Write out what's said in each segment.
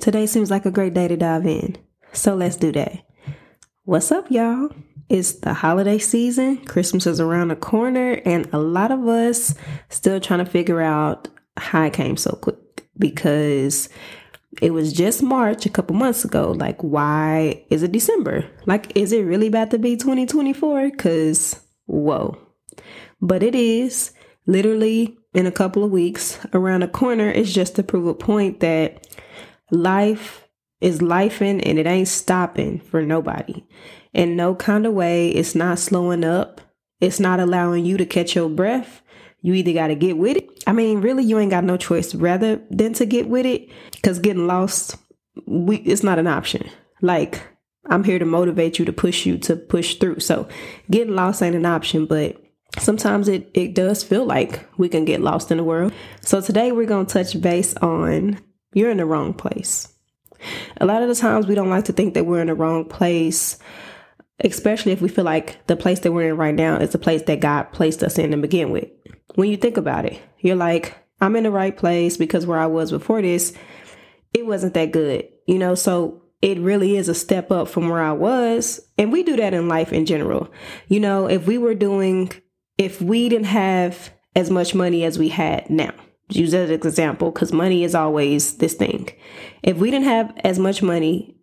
Today seems like a great day to dive in. So let's do that. What's up, y'all? It's the holiday season. Christmas is around the corner, and a lot of us still trying to figure out how it came so quick because it was just March a couple months ago. Like, why is it December? Like, is it really about to be 2024? Because, whoa. But it is literally in a couple of weeks around the corner. It's just to prove a point that life is lifing and it ain't stopping for nobody. In no kind of way, it's not slowing up. It's not allowing you to catch your breath. You either got to get with it. I mean, really, you ain't got no choice rather than to get with it because getting lost, we, it's not an option. Like, I'm here to motivate you to push you to push through. So, getting lost ain't an option, but sometimes it, it does feel like we can get lost in the world. So, today we're going to touch base on you're in the wrong place. A lot of the times we don't like to think that we're in the wrong place, especially if we feel like the place that we're in right now is the place that God placed us in to begin with. When you think about it, you're like, I'm in the right place because where I was before this, it wasn't that good, you know? So it really is a step up from where I was. And we do that in life in general. You know, if we were doing, if we didn't have as much money as we had now, use that as an example because money is always this thing. If we didn't have as much money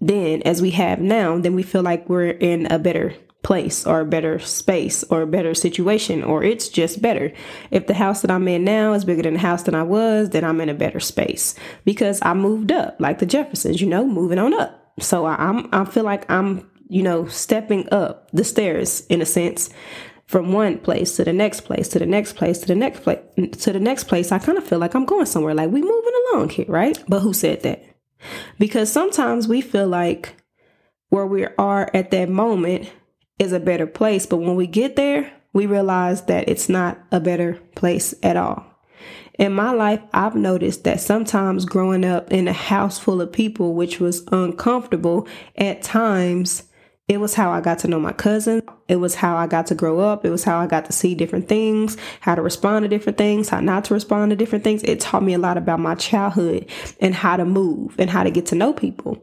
then as we have now, then we feel like we're in a better place or a better space or a better situation or it's just better. If the house that I'm in now is bigger than the house that I was, then I'm in a better space because I moved up like the Jeffersons, you know, moving on up. So I, I'm I feel like I'm, you know, stepping up the stairs in a sense from one place to the next place to the next place to the next place to the next place, I kind of feel like I'm going somewhere. Like we moving along here, right? But who said that? Because sometimes we feel like where we are at that moment is a better place, but when we get there, we realize that it's not a better place at all. In my life, I've noticed that sometimes growing up in a house full of people, which was uncomfortable at times, it was how I got to know my cousin. It was how I got to grow up. It was how I got to see different things, how to respond to different things, how not to respond to different things. It taught me a lot about my childhood and how to move and how to get to know people.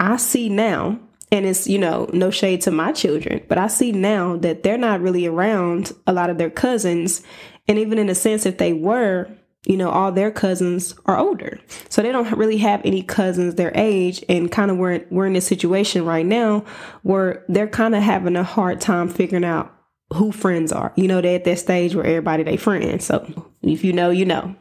I see now, and it's, you know, no shade to my children, but I see now that they're not really around a lot of their cousins. And even in a sense, if they were, you know, all their cousins are older. So they don't really have any cousins their age and kind of we're, we're in this situation right now where they're kind of having a hard time figuring out who friends are. You know, they're at that stage where everybody they friends. So if you know, you know.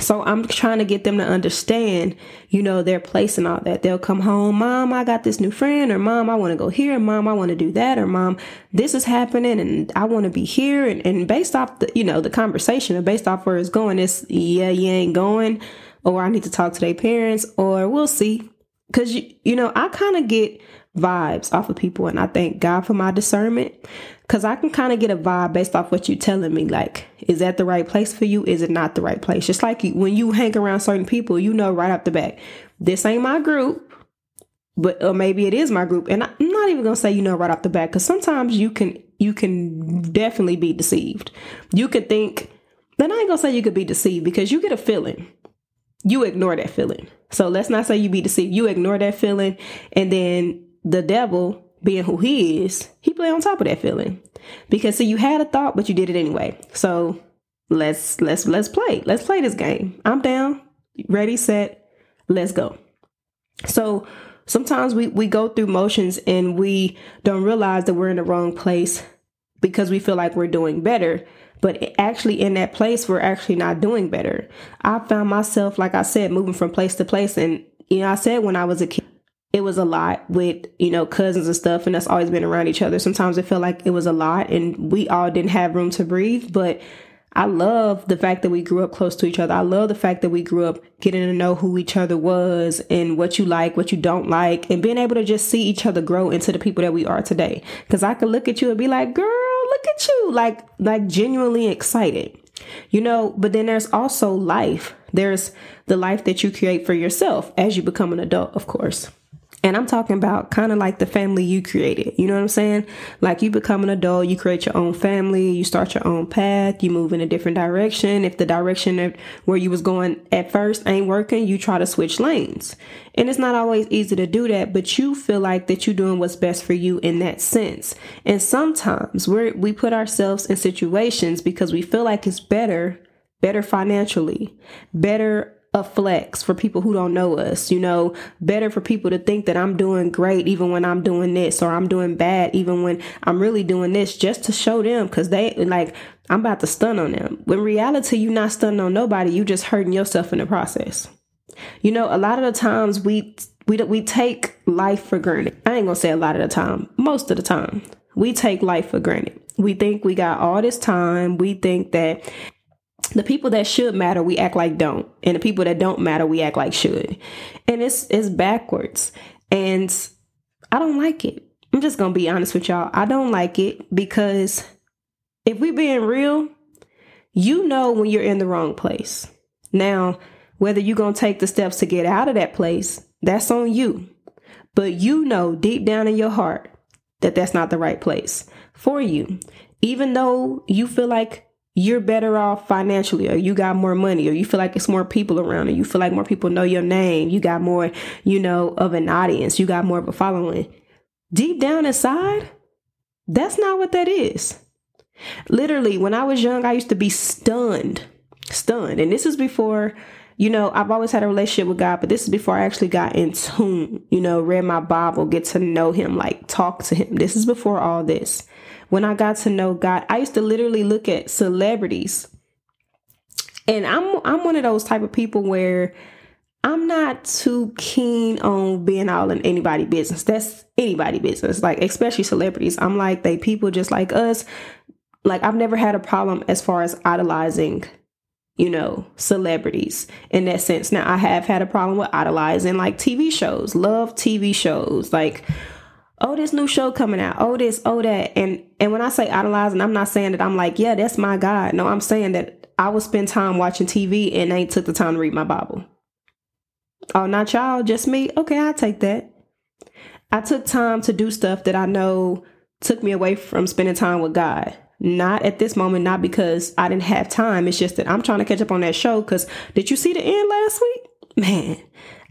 So I'm trying to get them to understand, you know, their place and all that. They'll come home, mom, I got this new friend, or mom, I want to go here, mom, I want to do that, or mom, this is happening and I want to be here. And, and based off the, you know, the conversation or based off where it's going, it's yeah, you ain't going, or I need to talk to their parents, or we'll see. Cause you, you know, I kind of get vibes off of people and I thank God for my discernment because I can kind of get a vibe based off what you're telling me. Like, is that the right place for you? Is it not the right place? Just like when you hang around certain people, you know right off the bat, this ain't my group, but or maybe it is my group. And I'm not even gonna say you know right off the bat because sometimes you can you can definitely be deceived. You could think. Then I ain't gonna say you could be deceived because you get a feeling. You ignore that feeling. So let's not say you be deceived. You ignore that feeling, and then the devil, being who he is, he play on top of that feeling. Because see, you had a thought, but you did it anyway. So let's let's let's play. Let's play this game. I'm down. Ready, set, let's go. So sometimes we, we go through motions and we don't realize that we're in the wrong place because we feel like we're doing better. But actually, in that place, we're actually not doing better. I found myself, like I said, moving from place to place. And, you know, I said when I was a kid, it was a lot with you know cousins and stuff and that's always been around each other. Sometimes it felt like it was a lot and we all didn't have room to breathe but i love the fact that we grew up close to each other. I love the fact that we grew up getting to know who each other was and what you like what you don't like and being able to just see each other grow into the people that we are today. Because i could look at you and be like girl look at you like like genuinely excited you know? But then there's also life. There's the life that you create for yourself as you become an adult of course And I'm talking about kind of like the family you created. You know what I'm saying? Like you become an adult, you create your own family, you start your own path, you move in a different direction. If the direction of where you was going at first ain't working, you try to switch lanes. And it's not always easy to do that, but you feel like that you're doing what's best for you in that sense. And sometimes we we put ourselves in situations because we feel like it's better, better financially, better a flex for people who don't know us, you know, better for people to think that I'm doing great even when I'm doing this or I'm doing bad even when I'm really doing this just to show them cuz they like I'm about to stun on them. When reality you're not stunning on nobody, you just hurting yourself in the process. You know, a lot of the times we we we take life for granted. I ain't going to say a lot of the time. Most of the time, we take life for granted. We think we got all this time. We think that the people that should matter we act like don't. And the people that don't matter we act like should. And it's it's backwards. And i don't like it. I'm just gonna be honest with y'all. I don't like it because if we being real you know when you're in the wrong place. Now whether you're gonna take the steps to get out of that place that's on you. But you know deep down in your heart that that's not the right place for you. Even though you feel like you're better off financially or you got more money or you feel like it's more people around or you feel like more people know your name you got more you know of an audience you got more of a following. Deep down inside that's not what that is. Literally when i was young i used to be stunned stunned. And this is before you know i've always had a relationship with god but this is before i actually got in tune you know read my bible get to know him like talk to him. This is before all this when I got to know God, I used to literally look at celebrities. And I'm I'm one of those type of people where I'm not too keen on being all in anybody business. That's anybody business, like especially celebrities. I'm like they people just like us. Like I've never had a problem as far as idolizing, you know, celebrities in that sense. Now I have had a problem with idolizing like TV shows, love TV shows, like oh this new show coming out. Oh this oh that. And and when i say idolizing i'm not saying that i'm like yeah that's my god. No i'm saying that i would spend time watching tv and they took the time to read my bible. Oh not y'all just me? Okay i'll take that. I took time to do stuff that i know took me away from spending time with god. Not at this moment not because i didn't have time. It's just that i'm trying to catch up on that show because did you see the end last week? Man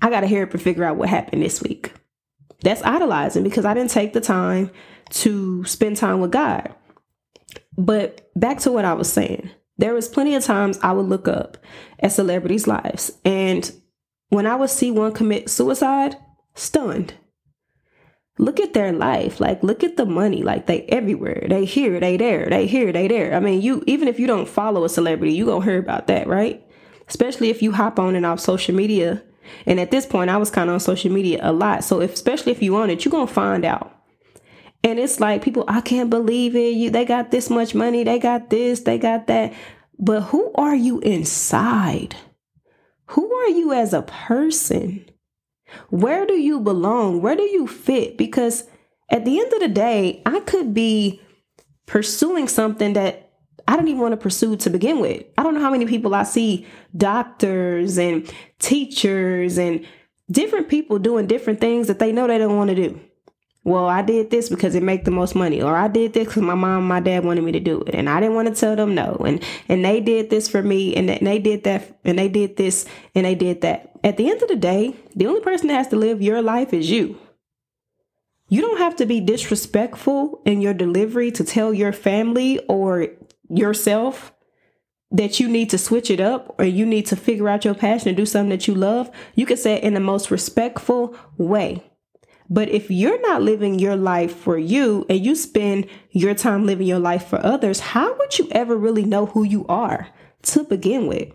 i gotta hear it to figure out what happened this week that's idolizing because I didn't take the time to spend time with God. But back to what I was saying. There was plenty of times I would look up at celebrities' lives and when I would see one commit suicide, stunned. Look at their life. Like look at the money. Like they everywhere. They here, they there, they here, they there. I mean, you even if you don't follow a celebrity, you gonna hear about that, right? Especially if you hop on and off social media and at this point, I was kind of on social media a lot. So if, especially if you want it, you're going to find out. And it's like people, I can't believe it. You, they got this much money. They got this, they got that. But who are you inside? Who are you as a person? Where do you belong? Where do you fit? Because at the end of the day, I could be pursuing something that I don't even want to pursue to begin with. I don't know how many people I see doctors and teachers and different people doing different things that they know they don't want to do. Well, I did this because it make the most money, or I did this because my mom, and my dad wanted me to do it, and I didn't want to tell them no, and and they did this for me, and they did that, and they did this, and they did that. At the end of the day, the only person that has to live your life is you. You don't have to be disrespectful in your delivery to tell your family or yourself that you need to switch it up or you need to figure out your passion and do something that you love, you can say it in the most respectful way. But if you're not living your life for you and you spend your time living your life for others, how would you ever really know who you are to begin with?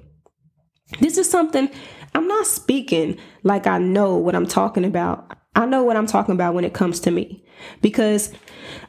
This is something I'm not speaking like I know what I'm talking about. I know what I'm talking about when it comes to me because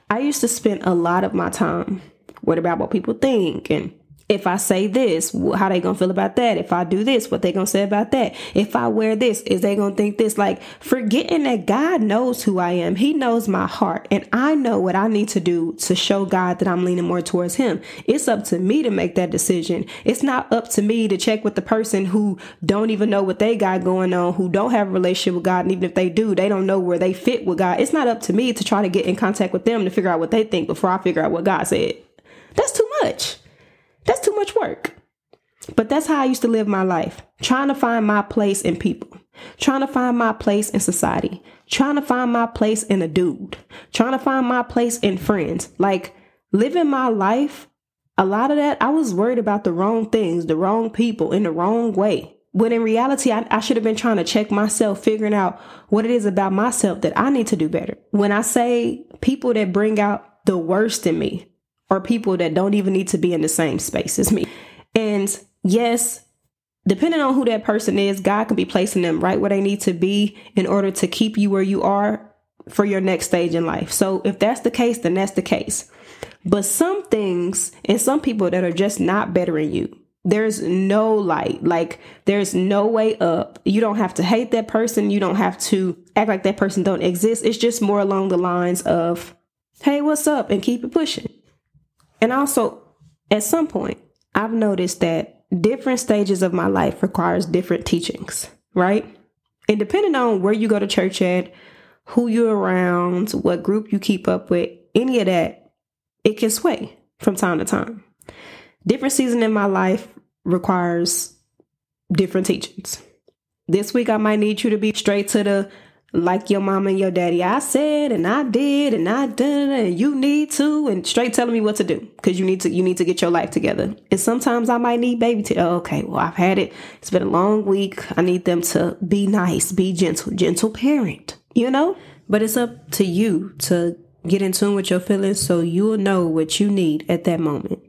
I used to spend a lot of my time what about what people think and if I say this, how they gonna feel about that? If I do this, what they gonna say about that? If I wear this, is they gonna think this? Like forgetting that God knows who I am. He knows my heart and I know what I need to do to show God that I'm leaning more towards him. It's up to me to make that decision. It's not up to me to check with the person who don't even know what they got going on, who don't have a relationship with God. And even if they do, they don't know where they fit with God. It's not up to me to try to get in contact with them to figure out what they think before I figure out what God said. That's too much. That's too much work. But that's how I used to live my life, trying to find my place in people, trying to find my place in society, trying to find my place in a dude, trying to find my place in friends. Like living my life, a lot of that, I was worried about the wrong things, the wrong people in the wrong way. When in reality, I, I should have been trying to check myself, figuring out what it is about myself that I need to do better. When I say people that bring out the worst in me, or people that don't even need to be in the same space as me. And yes, depending on who that person is, God can be placing them right where they need to be in order to keep you where you are for your next stage in life. So if that's the case, then that's the case. But some things and some people that are just not bettering you, there's no light. Like there's no way up. You don't have to hate that person. You don't have to act like that person don't exist. It's just more along the lines of, hey, what's up? And keep it pushing. And also, at some point, I've noticed that different stages of my life requires different teachings, right? And depending on where you go to church at, who you're around, what group you keep up with, any of that, it can sway from time to time. Different season in my life requires different teachings. This week I might need you to be straight to the like your mama and your daddy. I said and I did and I did and you need to and straight telling me what to do because you need to you need to get your life together. And sometimes I might need baby to oh, okay, well I've had it. It's been a long week. I need them to be nice, be gentle, gentle parent, you know? But it's up to you to get in tune with your feelings so you'll know what you need at that moment.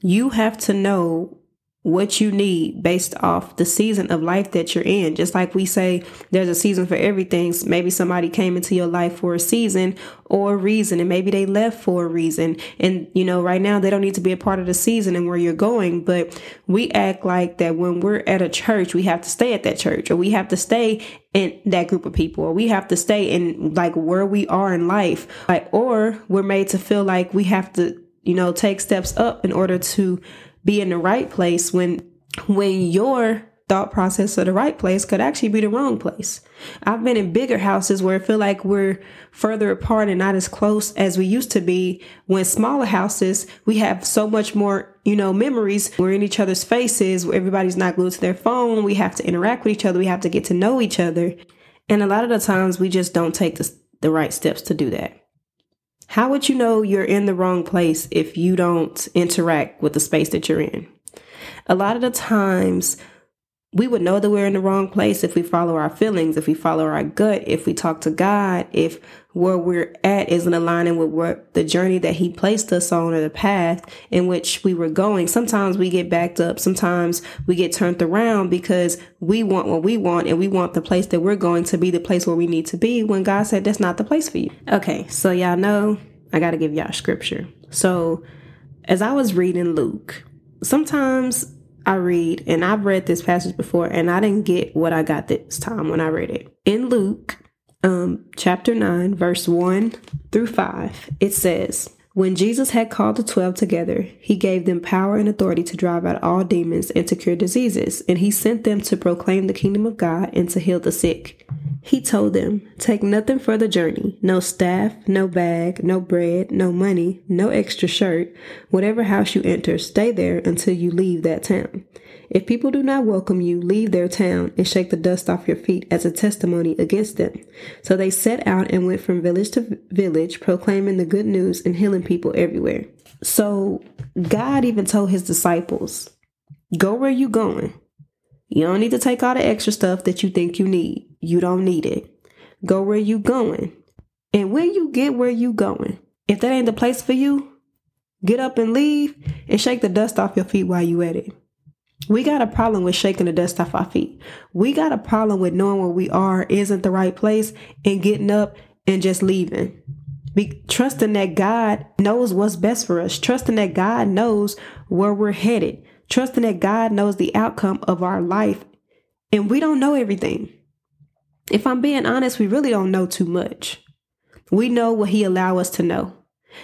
You have to know what you need based off the season of life that you're in. Just like we say, there's a season for everything. Maybe somebody came into your life for a season or a reason, and maybe they left for a reason. And, you know, right now they don't need to be a part of the season and where you're going. But we act like that when we're at a church, we have to stay at that church or we have to stay in that group of people or we have to stay in like where we are in life. Like, or we're made to feel like we have to, you know, take steps up in order to be in the right place when when your thought process of the right place could actually be the wrong place. I've been in bigger houses where I feel like we're further apart and not as close as we used to be. When smaller houses, we have so much more, you know, memories. We're in each other's faces, everybody's not glued to their phone. We have to interact with each other. We have to get to know each other. And a lot of the times we just don't take the, the right steps to do that. How would you know you're in the wrong place if you don't interact with the space that you're in? A lot of the times, we would know that we're in the wrong place if we follow our feelings, if we follow our gut, if we talk to God, if where we're at isn't aligning with what the journey that He placed us on or the path in which we were going. Sometimes we get backed up. Sometimes we get turned around because we want what we want and we want the place that we're going to be the place where we need to be when God said that's not the place for you. Okay, so y'all know I got to give y'all scripture. So as I was reading Luke, sometimes I read, and I've read this passage before, and I didn't get what I got this time when I read it. In Luke, um, chapter 9, verse 1 through 5, it says, When Jesus had called the twelve together, he gave them power and authority to drive out all demons and to cure diseases, and he sent them to proclaim the kingdom of God and to heal the sick. He told them, Take nothing for the journey no staff, no bag, no bread, no money, no extra shirt. Whatever house you enter, stay there until you leave that town. If people do not welcome you, leave their town and shake the dust off your feet as a testimony against them. So they set out and went from village to village, proclaiming the good news and healing people everywhere. So God even told his disciples, Go where you going. You don't need to take all the extra stuff that you think you need. You don't need it. Go where you going. And when you get where you going, if that ain't the place for you, get up and leave and shake the dust off your feet while you at it. We got a problem with shaking the dust off our feet. We got a problem with knowing where we are isn't the right place and getting up and just leaving Be trusting that God knows what's best for us, trusting that God knows where we're headed, trusting that God knows the outcome of our life. And we don't know everything. If I'm being honest, we really don't know too much. We know what He allow us to know.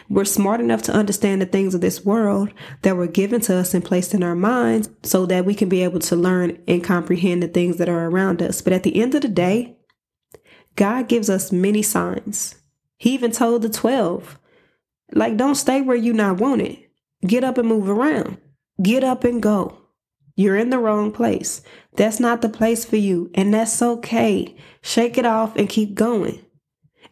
We're smart enough to understand the things of this world that were given to us and placed in our minds so that we can be able to learn and comprehend the things that are around us. But at the end of the day, God gives us many signs. He even told the 12, like, don't stay where you're not wanted. Get up and move around. Get up and go. You're in the wrong place. That's not the place for you. And that's okay. Shake it off and keep going.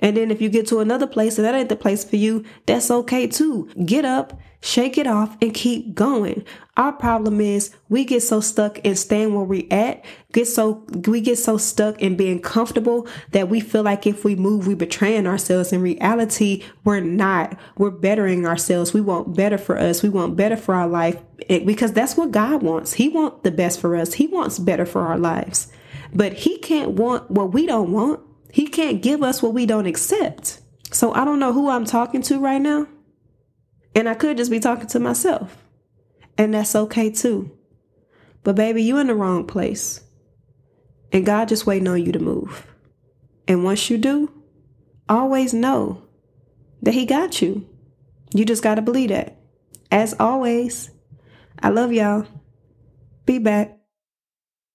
And then if you get to another place and that ain't the place for you, that's okay too. Get up, shake it off, and keep going. Our problem is we get so stuck in staying where we at, get so we get so stuck in being comfortable that we feel like if we move, we betraying ourselves. In reality, we're not. We're bettering ourselves. We want better for us. We want better for our life because that's what God wants. He wants the best for us. He wants better for our lives. But he can't want what we don't want. He can't give us what we don't accept. So I don't know who I'm talking to right now. And I could just be talking to myself. And that's okay too. But baby, you're in the wrong place. And God just waiting on you to move. And once you do, always know that He got you. You just got to believe that. As always, I love y'all. Be back.